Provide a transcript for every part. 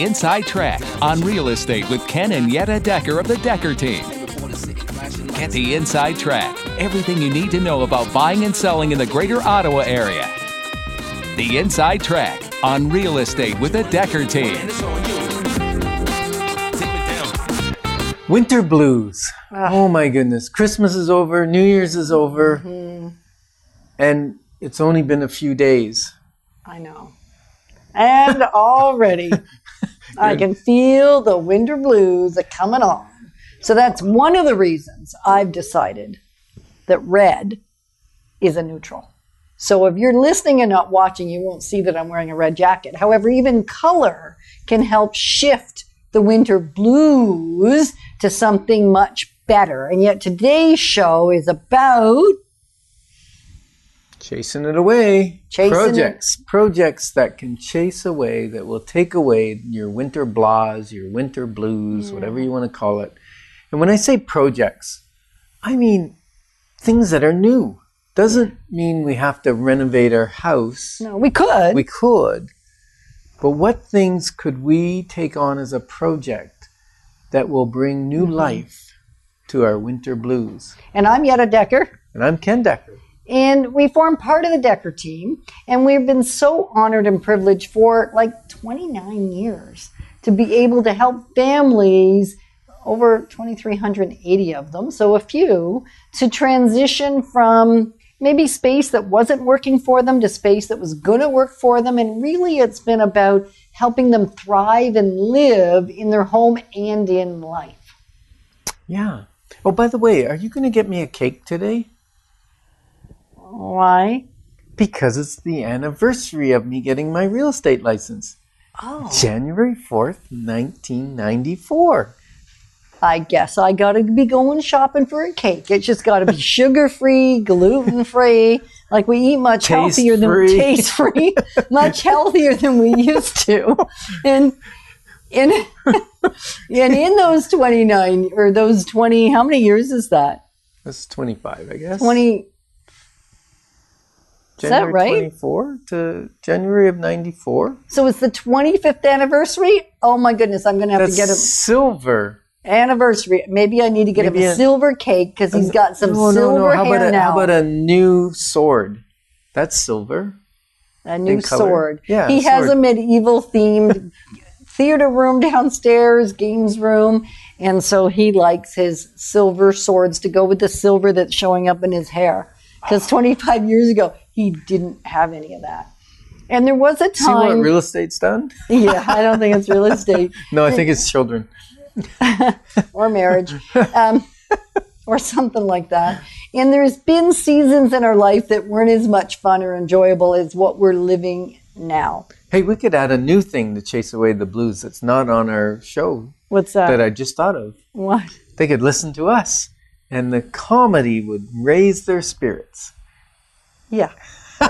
The Inside Track on real estate with Ken and Yetta Decker of the Decker team. Get the inside track. Everything you need to know about buying and selling in the greater Ottawa area. The Inside Track on real estate with the Decker team. Winter blues. Ah. Oh my goodness. Christmas is over, New Year's is over, mm-hmm. and it's only been a few days. I know. And already I can feel the winter blues are coming on. So that's one of the reasons I've decided that red is a neutral. So if you're listening and not watching, you won't see that I'm wearing a red jacket. However, even color can help shift the winter blues to something much better. And yet today's show is about Chasing it away. Chasing it- projects. Projects that can chase away, that will take away your winter blahs, your winter blues, whatever you want to call it. And when I say projects, I mean things that are new. Doesn't mean we have to renovate our house. no, we could. We could. But what things could we take on as a project that will bring new mm-hmm. life to our winter blues? and I'm Yetta Decker. And I'm Ken Decker. And we form part of the Decker team. And we've been so honored and privileged for like 29 years to be able to help families, over 2,380 of them, so a few, to transition from maybe space that wasn't working for them to space that was going to work for them. And really, it's been about helping them thrive and live in their home and in life. Yeah. Oh, by the way, are you going to get me a cake today? Why? Because it's the anniversary of me getting my real estate license. Oh. January 4th, 1994. I guess I got to be going shopping for a cake. It's just got to be sugar free, gluten free. Like we eat much taste healthier free. than taste free, much healthier than we used to. And in and in those 29 or those 20 how many years is that? That's 25, I guess. 20 January right? 24 to January of 94. So it's the twenty fifth anniversary. Oh my goodness, I'm gonna have That's to get a silver. anniversary. Maybe I need to get Maybe him a, a- silver cake because he's got some no, no, silver no. How hair about, a, now. how about a new sword? That's silver. a new sword. Yeah, he has a medieval themed theater room downstairs, games room, and so he likes his silver swords to go with the silver that's showing up in his hair. Because 25 years ago, he didn't have any of that. And there was a time. See what real estate's done? yeah, I don't think it's real estate No, I think it's children. or marriage. Um, or something like that. And there's been seasons in our life that weren't as much fun or enjoyable as what we're living now. Hey, we could add a new thing to chase away the blues that's not on our show What's that? that I just thought of. what? They could listen to us, and the comedy would raise their spirits. Yeah.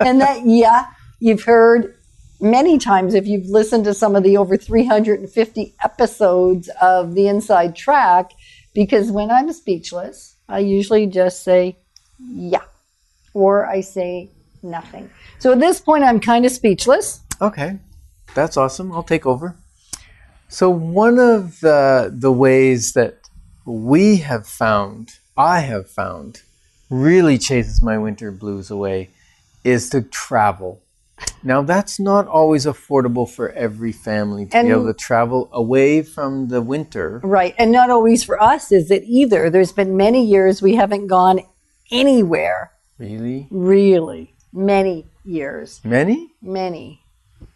and that, yeah, you've heard many times if you've listened to some of the over 350 episodes of The Inside Track, because when I'm speechless, I usually just say, yeah, or I say nothing. So at this point, I'm kind of speechless. Okay, that's awesome. I'll take over. So one of the the ways that we have found, I have found, really chases my winter blues away, is to travel. Now that's not always affordable for every family to And- be able to travel away from the winter. Right. And not always for us is it either. There's been many years we haven't gone anywhere, Really, really. Many years. many? Many.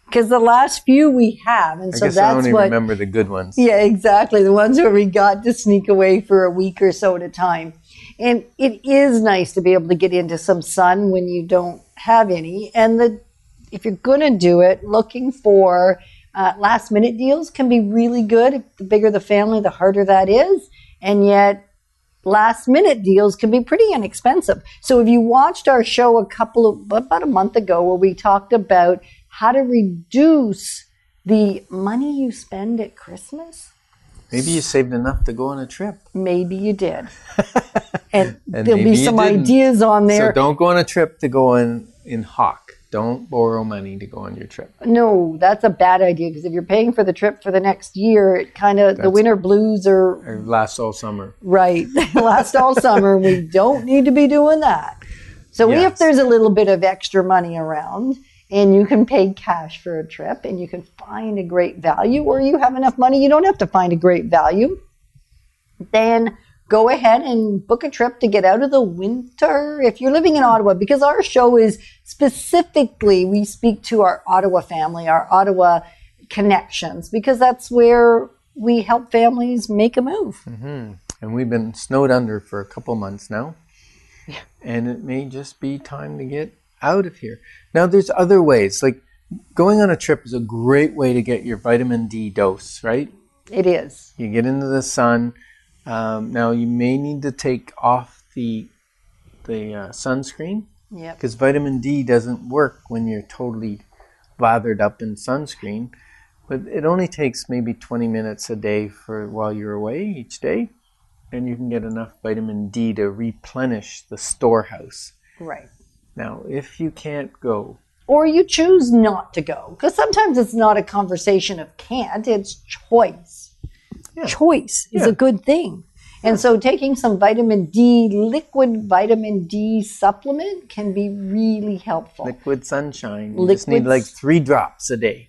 Because the last few we have. And I so guess I that's only what. remember the good ones. Yeah, exactly. The ones where we got to sneak away for a week or so at a time. And it is nice to be able to get into some sun when you don't have any. And the if you're going to do it, looking for uh, last minute deals can be really good. The bigger the family, the harder that is. And yet, last minute deals can be pretty inexpensive. So if you watched our show a couple of about a month ago where we talked about how to reduce the money you spend at Christmas, Maybe you saved enough to go on a trip. maybe you did. And, And there'll be some ideas on there. So don't go on a trip to go in in hock. don't borrow money to go on your trip. No, that's a bad idea because if you're paying for the trip for the next year, it kind of the winter blues are It lasts all summer. right. last all summer. We don't need to be doing that. So if there's a little bit of extra money around and you can pay cash for a trip and you can find a great value, or you have enough money, you don't have to find a great value, then go ahead and book a trip to get out of the winter. If you're living in Ottawa, because our show is specifically, we speak to our Ottawa family, our Ottawa connections, because that's where we help families make a move. Mm-hmm. And we've been snowed under for a couple months now. And it may just be time to get out of here. Now, there's other ways. Like going on a trip is a great way to get your vitamin D dose, right? It is. You get into the sun. Um, now, you may need to take off the, the uh, sunscreen Yep. because vitamin D doesn't work when you're totally lathered up in sunscreen. But it only takes maybe 20 minutes a day for while you're away each day, and you can get enough vitamin D to replenish the storehouse. Right. Now, if you can't go, Or you choose not to go. Because sometimes it's not a conversation of can't, it's choice. Yeah. Choice is Yeah. a good thing. And so taking some vitamin D, liquid vitamin D supplement can be really helpful. liquid sunshine, you just need like three drops a day.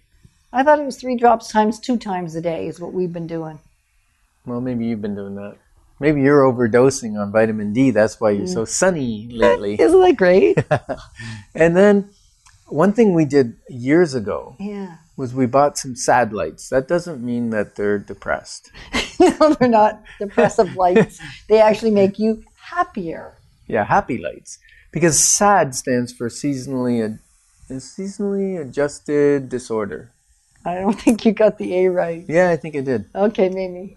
I thought it was three drops times two times a day is what we've been doing. Well, maybe you've been doing that. Maybe you're overdosing on vitamin D. That's why you're so mm. sunny lately. Isn't that great? and then one thing we did years ago yeah. was we bought some sad lights. That doesn't mean that they're depressed. no, they're not depressive lights. They actually make you happier. Yeah, happy lights. Because SAD stands for seasonally ad- seasonally adjusted disorder. I don't think you got the A right. Yeah, I think it did. Okay, maybe.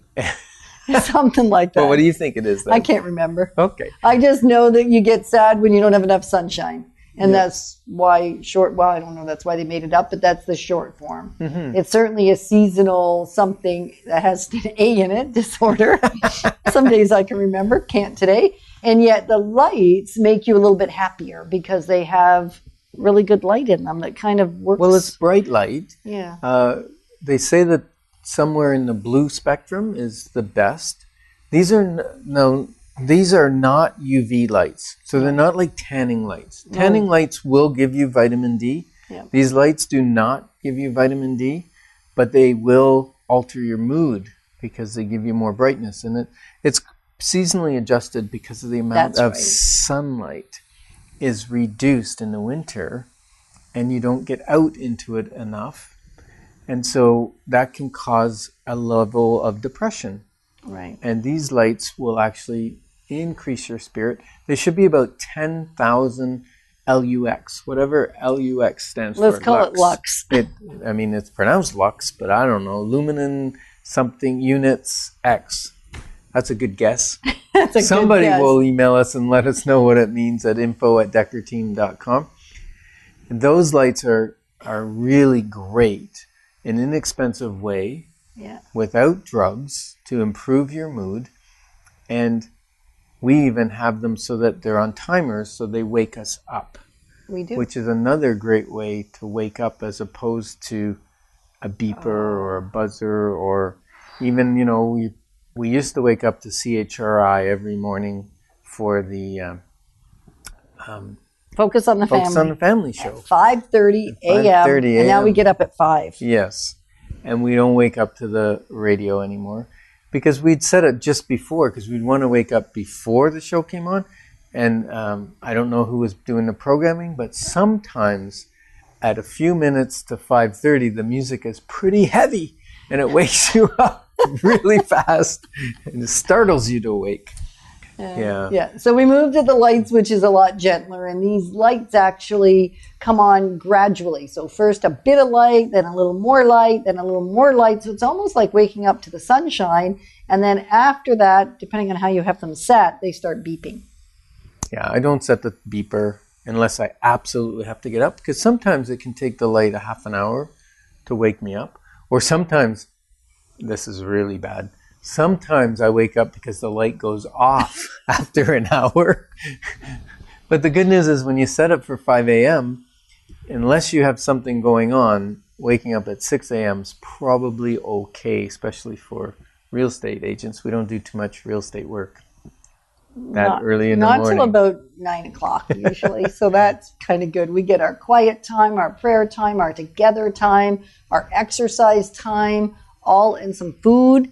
Something like that. But what do you think it is then? I can't remember. Okay. I just know that you get sad when you don't have enough sunshine. And that's why short, well, I don't know, that's why they made it up, but that's the short form. It's certainly a seasonal something that has an A in it, disorder. Some days I can remember, can't today. And yet the lights make you a little bit happier because they have really good light in them that kind of works. Well, it's bright light. yeah. Uh, they say that somewhere in the blue spectrum is the best. These are no, these are not UV lights, so they're not like tanning lights. Tanning lights will give you vitamin D. Yeah. These lights do not give you vitamin D, but they will alter your mood because they give you more brightness, and it it's seasonally adjusted because of the amount That's of right. sunlight is reduced in the winter, and you don't get out into it enough. And so that can cause a level of depression. Right. And these lights will actually increase your spirit. They should be about 10,000 LUX, whatever LUX stands Let's for. call it lux. It, I mean, it's pronounced lux, but I don't know. Luminen something units X. That's a good guess. That's a good Somebody guess. will email us and let us know what it means at info at deckerteam.com. And those lights are, are really great, an inexpensive way Yeah. without drugs to improve your mood. And we even have them so that they're on timers so they wake us up, We do. which is another great way to wake up as opposed to a beeper or a buzzer or even, you know, we, we used to wake up to CHRI every morning for the um, um, Focus on the Focus family. on the Family show. 5:30 a.m. 5:30 and now we get up at 5. Yes. And we don't wake up to the radio anymore because we'd set it just before because we'd want to wake up before the show came on. And um, I don't know who was doing the programming, but sometimes at a few minutes to 5:30 the music is pretty heavy and it wakes you up really fast and it startles you to wake. Yeah. Yeah. So we moved to the lights, which is a lot gentler, and these lights actually come on gradually. So first a bit of light, then a little more light, then a little more light. So it's almost like waking up to the sunshine. And then after that, depending on how you have them set, they start beeping. Yeah, I don't set the beeper unless I absolutely have to get up because sometimes it can take the light a half an hour to wake me up. Or sometimes, this is really bad, sometimes I wake up because the light goes off after an hour. but the good news is when you set it for 5 a.m., unless you have something going on, waking up at 6 a.m. is probably okay, especially for real estate agents. We don't do too much real estate work that not, early in the morning. Not till about nine o'clock usually. so that's kind of good. We get our quiet time, our prayer time, our together time, our exercise time, all in some food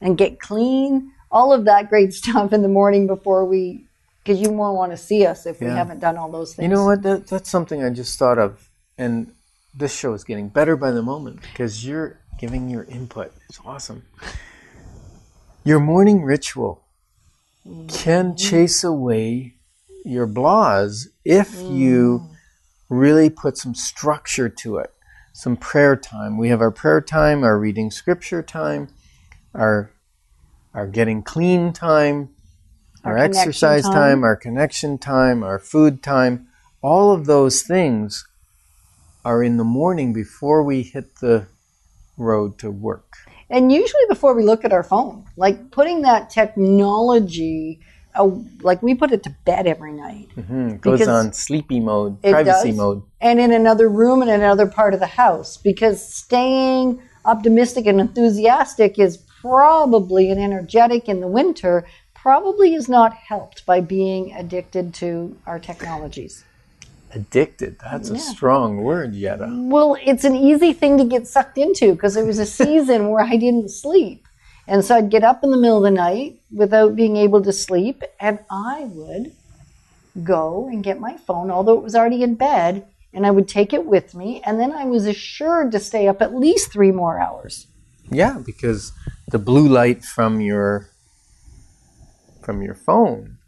and get clean. All of that great stuff in the morning before we, because you won't want to see us if we haven't done all those things. You know what? That, that's something I just thought of. And this show is getting better by the moment because you're giving your input. It's awesome. Your morning ritual can mm-hmm. chase away your blahs if you mm. really put some structure to it. Some prayer time. We have our prayer time, our reading scripture time, our our getting clean time, our, Our exercise time. time, our connection time, our food time. All of those things are in the morning before we hit the road to work. And usually before we look at our phone, like putting that technology, uh, like we put it to bed every night. Hmm, it goes on sleepy mode, privacy does. mode. and in another room in another part of the house because staying optimistic and enthusiastic is probably an energetic in the winter probably is not helped by being addicted to our technologies. Addicted. That's a strong word, Yetta. Well, it's an easy thing to get sucked into because there was a season where I didn't sleep. And so I'd get up in the middle of the night without being able to sleep, and I would go and get my phone, although it was already in bed, and I would take it with me. And then I was assured to stay up at least three more hours. Yeah, because the blue light from your from your phone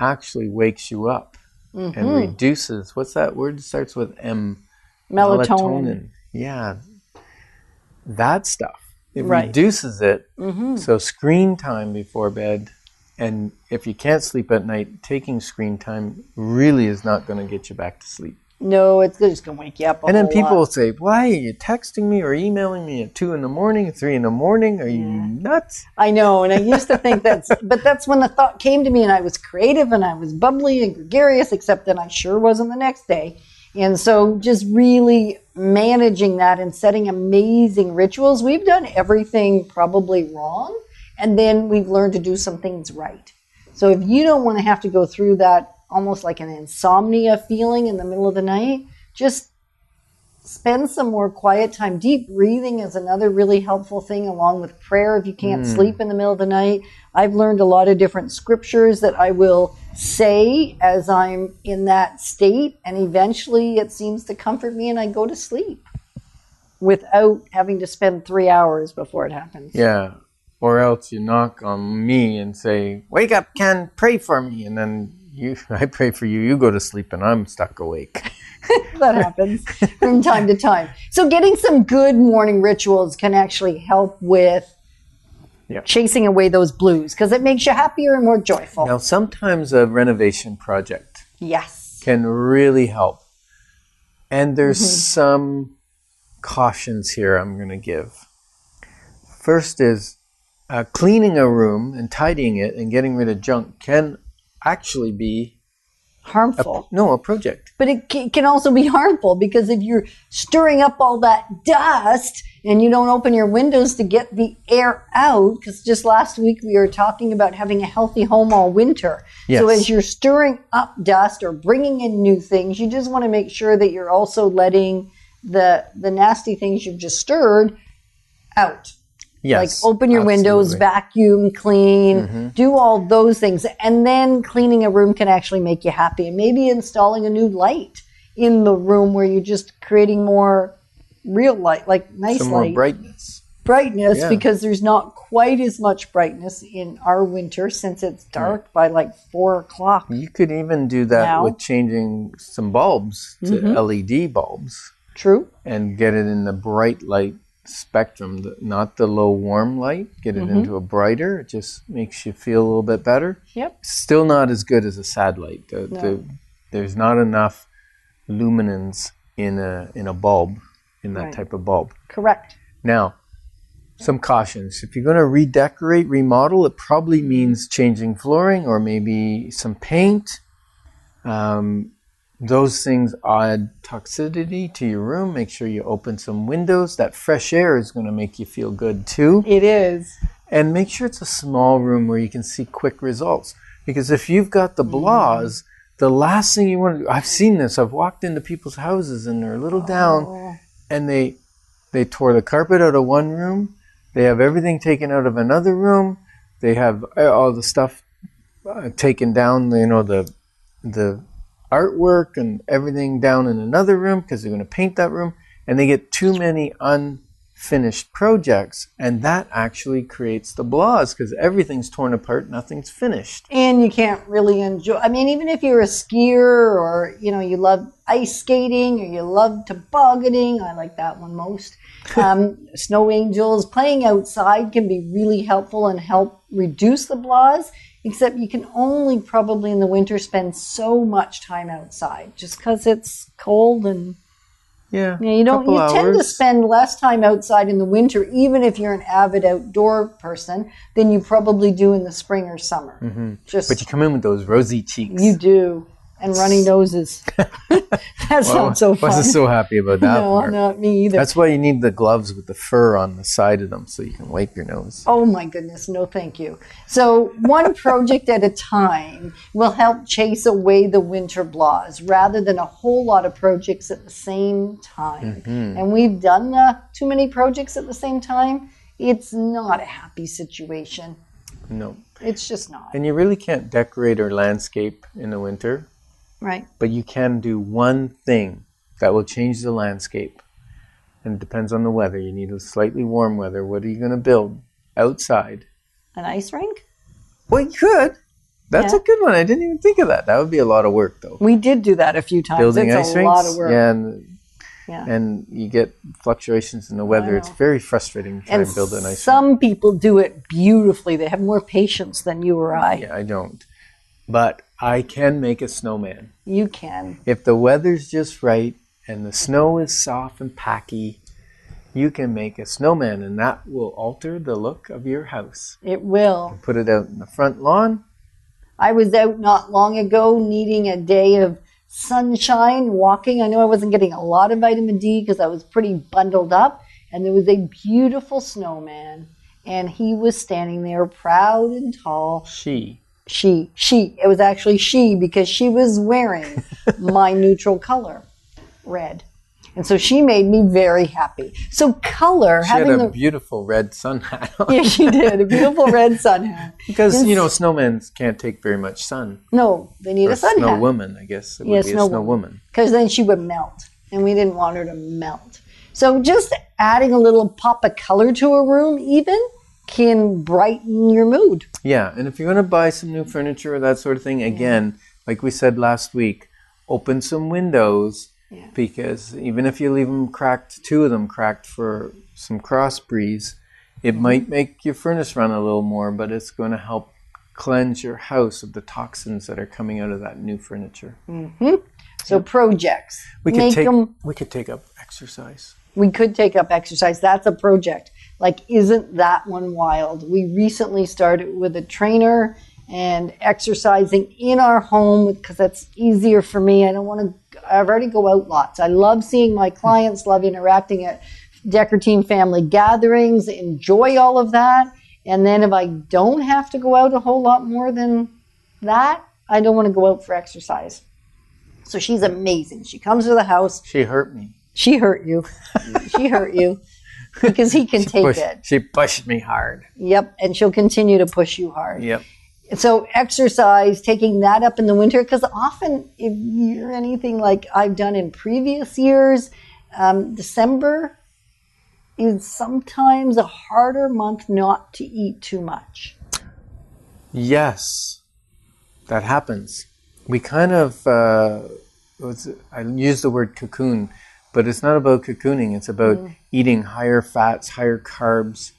actually wakes you up Mm-hmm. and reduces what's that word? It starts with M. Melatonin. Yeah. That stuff. It Right. reduces it. Mm-hmm. So screen time before bed and if you can't sleep at night, taking screen time really is not going to get you back to sleep. No, it's just going to wake you up. a And then people will say, "Why are you texting me or emailing me at two in the morning, three in the morning? Are you nuts?" I know, and I used to think that's, but that's when the thought came to me, and I was creative and I was bubbly and gregarious, except then I sure wasn't the next day. And so, just really managing that and setting amazing rituals. We've done everything probably wrong, and then we've learned to do some things right. So, if you don't want to have to go through that almost like an insomnia feeling in the middle of the night, just spend some more quiet time. Deep breathing is another really helpful thing, along with prayer if you can't hmm. sleep in the middle of the night. I've learned a lot of different scriptures that I will say as I'm in that state, and eventually it seems to comfort me and I go to sleep without having to spend three hours before it happens. Yeah. Or else you knock on me and say, "Wake up, Ken, pray for me," and then you, I pray for you. You go to sleep, and I'm stuck awake. that happens from time to time. So, getting some good morning rituals can actually help with Yeah. chasing away those blues because it makes you happier and more joyful. Now, sometimes a renovation project Yes. can really help, and there's Mm-hmm. some cautions here I'm going to give. First is uh, cleaning a room and tidying it and getting rid of junk can actually be Harmful. no a project. But it can also be harmful because if you're stirring up all that dust and you don't open your windows to get the air out, because just last week we were talking about having a healthy home all winter. Yes. So as you're stirring up dust or bringing in new things, you just want to make sure that you're also letting the the nasty things you've just stirred out. Yes, like open your windows, vacuum, clean, Mm-hmm. do all those things. And then cleaning a room can actually make you happy. And maybe installing a new light in the room where you're just creating more real light, like nice some more light, brightness. brightness, Yeah. because there's not quite as much brightness in our winter since it's dark by like four o'clock. You could even do that Now? with changing some bulbs to Mm-hmm. LED bulbs True? and get it in the bright light spectrum, not the low warm light. Get it into a brighter. It just makes you feel a little bit better. Yep. Still not as good as a sad light. The, the, there's not enough luminance in a in a bulb in that Right. type of bulb. Correct. Now, some cautions. If you're going to redecorate, remodel, it probably means changing flooring or maybe some paint. Um, those things add toxicity to your room. Make sure you open some windows. That fresh air is going to make you feel good too. It is. And make sure it's a small room where you can see quick results. Because if you've got the blahs, the last thing you want to do, I've seen this. I've walked into people's houses and they're a little down and they they tore the carpet out of one room. They have everything taken out of another room. They have uh, all the stuff uh, taken down, you know, the the artwork and everything down in another room because they're going to paint that room and they get too many unfinished projects and that actually creates the blahs because everything's torn apart nothing's finished. And you can't really enjoy i mean even if you're a skier or you know you love ice skating or you love tobogganing i like that one most um, snow angels playing outside can be really helpful and help reduce the blahs except you can only probably in the winter spend so much time outside just because it's cold and yeah you, know, you don't you tend to spend less time outside in the winter even if you're an avid outdoor person than you probably do in the spring or summer. Just Mm-hmm. but you come in with those rosy cheeks. You do and runny noses that sounds so fun wasn't so happy about that no part. not me either that's why you need the gloves with the fur on the side of them so you can wipe your nose Oh my goodness, no thank you. So, one project at a time will help chase away the winter blahs rather than a whole lot of projects at the same time. Mm-hmm. And we've done the too many projects at the same time. It's not a happy situation. no It's just not. and you really can't decorate or landscape in the winter Right. but you can do one thing that will change the landscape. And it depends on the weather. You need a slightly warm weather. What are you going to build outside? An ice rink? Well, you could. That's Yeah. a good one. I didn't even think of that. That would be a lot of work, though. We did do that a few times. Building it's ice a rinks. lot of work. Yeah, and, Yeah. and you get fluctuations in the weather. It's very frustrating to try and, And build an ice rink. some people do it beautifully. They have more patience than you or I. Yeah, I don't. But I can make a snowman. You can. If the weather's just right and the snow is soft and packy, you can make a snowman and that will alter the look of your house. It will. Put it out in the front lawn. I was out not long ago needing a day of sunshine, walking. I know I wasn't getting a lot of vitamin D because I was pretty bundled up. And there was a beautiful snowman, and he was standing there proud and tall. She. She, she, it was actually she because she was wearing my neutral color, red. And so she made me very happy. So color, She had having a the beautiful red sun hat on. yeah, she did a beautiful red sun hat. Because, you know, snowmen can't take very much sun. No, they need Or a sun snow hat. woman, I guess. It Yeah, would be snow a snow woman. because then she would melt, and we didn't want her to melt. So just adding a little pop of color to a room, even, can brighten your mood. Yeah, and if you're going to buy some new furniture or that sort of thing, again, like we said last week, open some windows Yeah. because even if you leave them cracked, two of them cracked for some cross breeze, it Mm-hmm. might make your furnace run a little more, but it's going to help cleanse your house of the toxins that are coming out of that new furniture. Hmm. So projects, We could make take them. we could take up exercise. We could take up exercise. That's a project. Like, isn't that one wild? We recently started with a trainer and exercising in our home because that's easier for me. I don't want to. I've already go out lots. I love seeing my clients. Love interacting at Decker Team family gatherings. Enjoy all of that. And then if I don't have to go out a whole lot more than that, I don't want to go out for exercise. So she's amazing. She comes to the house. She hurt me. She hurt you. she hurt you because he can take Push- it. She pushed me hard. Yep, and she'll continue to push you hard. Yep. So exercise, taking that up in the winter, because often if you're anything like I've done in previous years, um, December is sometimes a harder month not to eat too much. Yes, that happens. We kind of, uh, was, I use the word cocoon, but it's not about cocooning. It's about Mm. eating higher fats, higher carbs,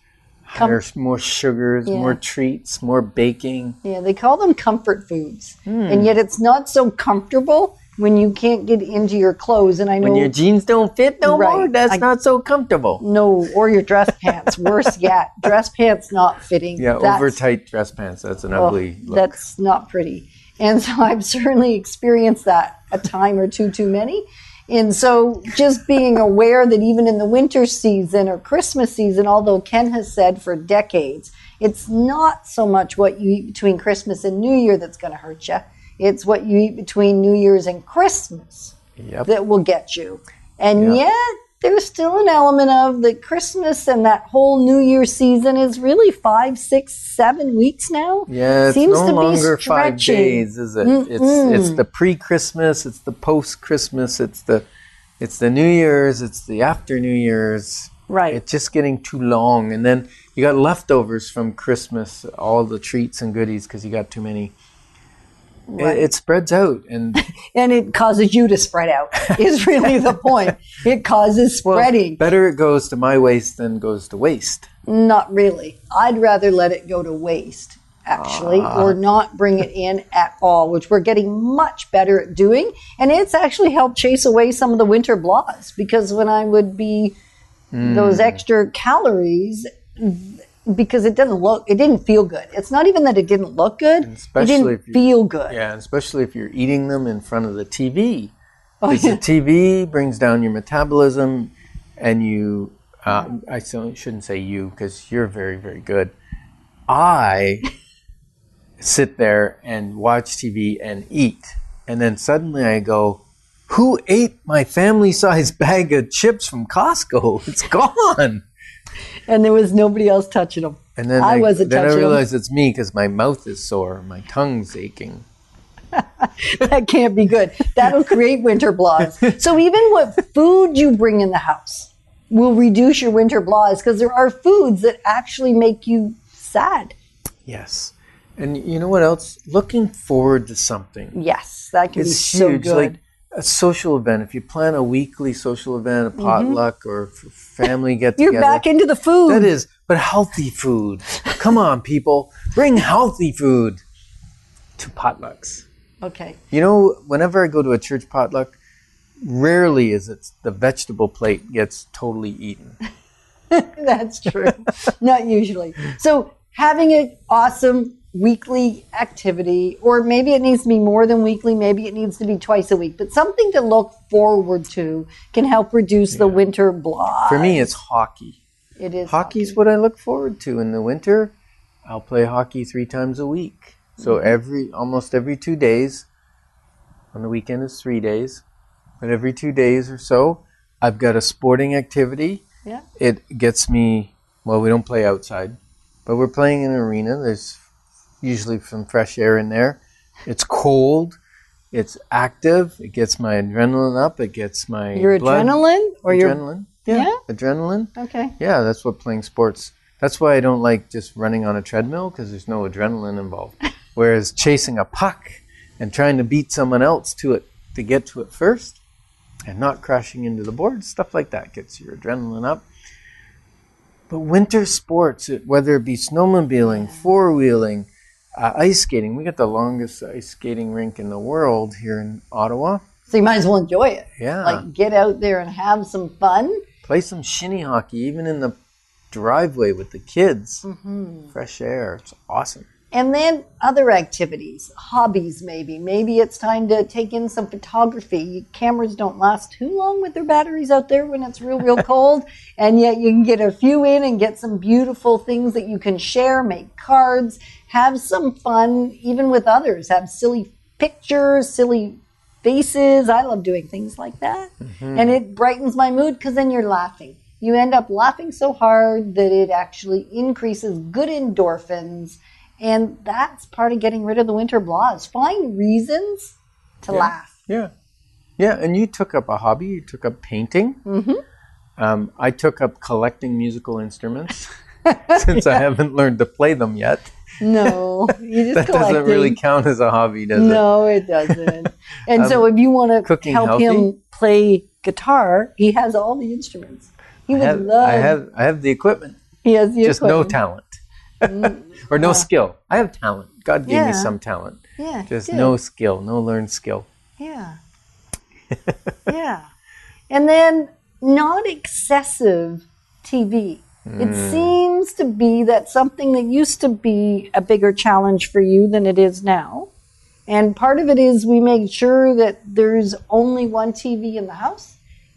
higher, more sugars, Yeah. more treats, more baking. Yeah, they call them comfort foods, Hmm. and yet it's not so comfortable when you can't get into your clothes. And I know When your jeans don't fit no more, that's I- not so comfortable. No, or your dress pants. Worse yet, dress pants not fitting. Yeah, over tight dress pants. That's an oh, ugly look. That's not pretty. And so I've certainly experienced that a time or two too many. And so just being aware that even in the winter season or Christmas season, although Ken has said for decades, it's not so much what you eat between Christmas and New Year that's going to hurt you. It's what you eat between New Year's and Christmas Yep. that will get you. And Yeah. yet, there's still an element of the Christmas and that whole New Year season is really five, six, seven weeks now. Yeah, it's Seems no to be longer five days, is it? It's it's the pre-Christmas, it's the post-Christmas, it's the it's the New Year's, it's the after New Year's. Right. It's just getting too long, and then you got leftovers from Christmas, all the treats and goodies because you got too many. It- Right. It, spreads out, and and it causes you to spread out, is really the point. It causes spreading. better it goes to my waist than goes to waste. Not really. I'd rather let it go to waste, actually, Ah. or not bring it in at all, which we're getting much better at doing. And it's actually helped chase away some of the winter blahs because when I would be Hmm. those extra calories, because it doesn't look, it didn't feel good. It's not even that it didn't look good, it especially didn't if feel good. Yeah, especially if you're eating them in front of the TV. Oh, Because the TV brings down your metabolism, and you, uh, I shouldn't say you because you're very, very good. I sit there and watch TV and eat. And then suddenly I go, Who ate my family size bag of chips from Costco? It's gone. And there was nobody else touching them. And then I wasn't touching them. then I touching 'em. realize it's me because my mouth is sore, my tongue's aching. that can't be good. That'll create winter blahs. So even what food you bring in the house will reduce your winter blahs because there are foods that actually make you sad. Yes. And you know what else? Looking forward to something. Yes, that can It's be so huge. good. Like a social event. If you plan a weekly social event, a potluck or f- family get Mm-hmm. You're back into the food. that is, but healthy food. Come on, people. Bring healthy food to potlucks. okay. You know, whenever I go to a church potluck, rarely is it the vegetable plate gets totally eaten. That's true. Not usually. So having an awesome weekly activity, or maybe it needs to be more than weekly, maybe it needs to be twice a week, but something to look forward to can help reduce the winter blah. For me, it's hockey. it is Hockey's what I look forward to in the winter. I'll play hockey three times a week. So Mm-hmm. every almost every two days. On the weekend is three days, but every two days or so, I've got a sporting activity. Yeah. It gets me. Well, we don't play outside, but we're playing in an arena. There's usually some fresh air in there. It's cold. It's active. It gets my adrenaline up. It gets my Your blood- adrenaline or your adrenaline. Yeah, Yeah? adrenaline. okay. Yeah, that's what playing sports. That's why I don't like just running on a treadmill because there's no adrenaline involved. Whereas chasing a puck and trying to beat someone else to it to get to it first and not crashing into the board, stuff like that gets your adrenaline up. But winter sports, whether it be snowmobiling, four wheeling, uh, ice skating, we got the longest ice skating rink in the world here in Ottawa. So you might as well enjoy it. Yeah. Like get out there and have some fun. play some shinny hockey even in the driveway with the kids fresh air it's awesome And then other activities, hobbies maybe. Maybe it's time to take in some photography. Cameras don't last too long with their batteries out there when it's real, real cold. And yet you can get a few in and get some beautiful things that you can share, make cards, have some fun, even with others. Have silly pictures, silly faces. I love doing things like that. Mm-hmm. And it brightens my mood because then you're laughing. You end up laughing so hard that it actually increases good endorphins. And that's part of getting rid of the winter blahs. Find reasons to laugh. yeah yeah and you took up a hobby you took up painting mm-hmm. um, i took up collecting musical instruments since i haven't learned to play them yet No, you just that collecting. doesn't really count as a hobby does it No, it doesn't. And so if you want to help healthy? him play guitar, he has all the instruments. He I would have, love. I have i have the equipment He has the just no talent or no skill i have talent god gave me some talent Yeah, just no skill no learned skill Yeah. yeah. And then not excessive TV. Hmm. It seems to be that something that used to be a bigger challenge for you than it is now. And part of it is we make sure that there's only one TV in the house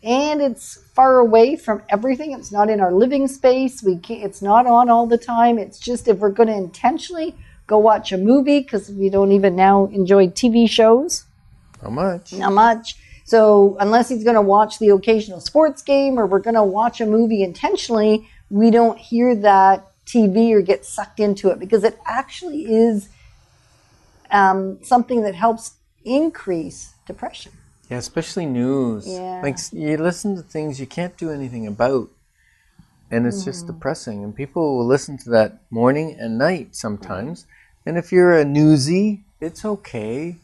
and it's far away from everything. It's not in our living space. We can't, it's not on all the time. It's just if we're going to intentionally go watch a movie because we don't even now enjoy TV shows. How much? Not much. So unless he's going to watch the occasional sports game or we're going to watch a movie intentionally, we don't hear that TV or get sucked into it because it actually is um, something that helps increase depression. Yeah, especially news. Yeah. Like you listen to things you can't do anything about, and it's just mm-hmm. depressing. And people will listen to that morning and night sometimes. And if you're a newsie, it's okay.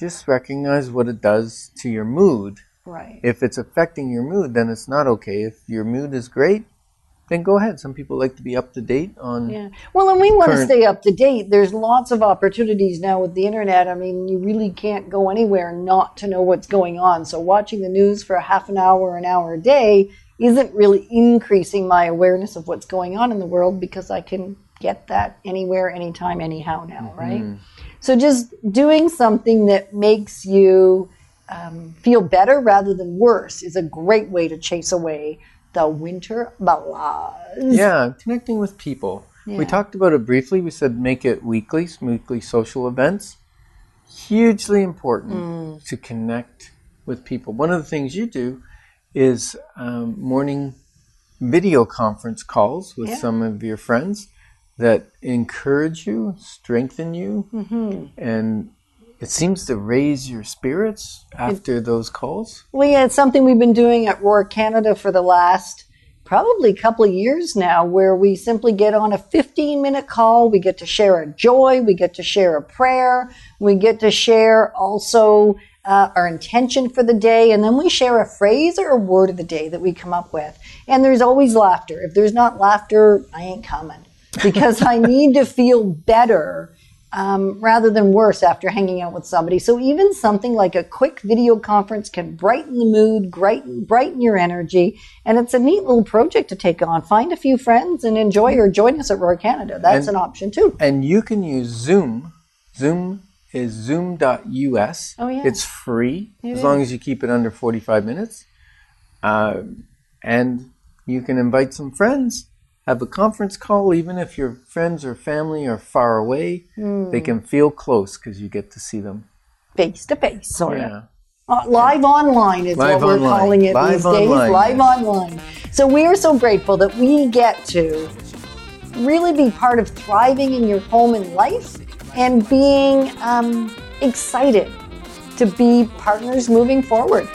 Just recognize what it does to your mood. Right. If it's affecting your mood, then it's not okay. If your mood is great, then go ahead. Some people like to be up to date on. Yeah. Well, and we want to stay up to date. There's lots of opportunities now with the internet. I mean, you really can't go anywhere not to know what's going on. So watching the news for a half an hour, an hour a day isn't really increasing my awareness of what's going on in the world because I can get that anywhere, anytime, anyhow now, right? So just doing something that makes you um, feel better rather than worse is a great way to chase away the winter blues. Yeah, connecting with people. Yeah. We talked about it briefly. We said make it weekly, weekly social events. Hugely important Mm. to connect with people. One of the things you do is um, morning video conference calls with Yeah. some of your friends that encourage you, strengthen you, Mm-hmm. and it seems to raise your spirits after those calls. Well, yeah, it's something we've been doing at Roar Canada for the last probably couple of years now, where we simply get on a 15 minute call. We get to share a joy, we get to share a prayer, we get to share also uh, our intention for the day, and then we share a phrase or a word of the day that we come up with. And there's always laughter. If there's not laughter, I ain't coming because I need to feel better um, rather than worse after hanging out with somebody. So even something like a quick video conference can brighten the mood, brighten, brighten your energy, and it's a neat little project to take on. Find a few friends and enjoy or join us at Roar Canada. That's And- an option too. And you can use Zoom. Zoom is zoom.us. Oh, yeah. It's free It as long as you keep it under 45 minutes. Uh, and you can invite some friends, have a conference call, even if your friends or family are far away. Hmm. They can feel close because you get to see them. Face to face, sort of. Yeah. Uh, live online is Live what we're online. calling it Live these days. online, Live online. So we are so grateful that we get to really be part of thriving in your home and life and being um, excited to be partners moving forward.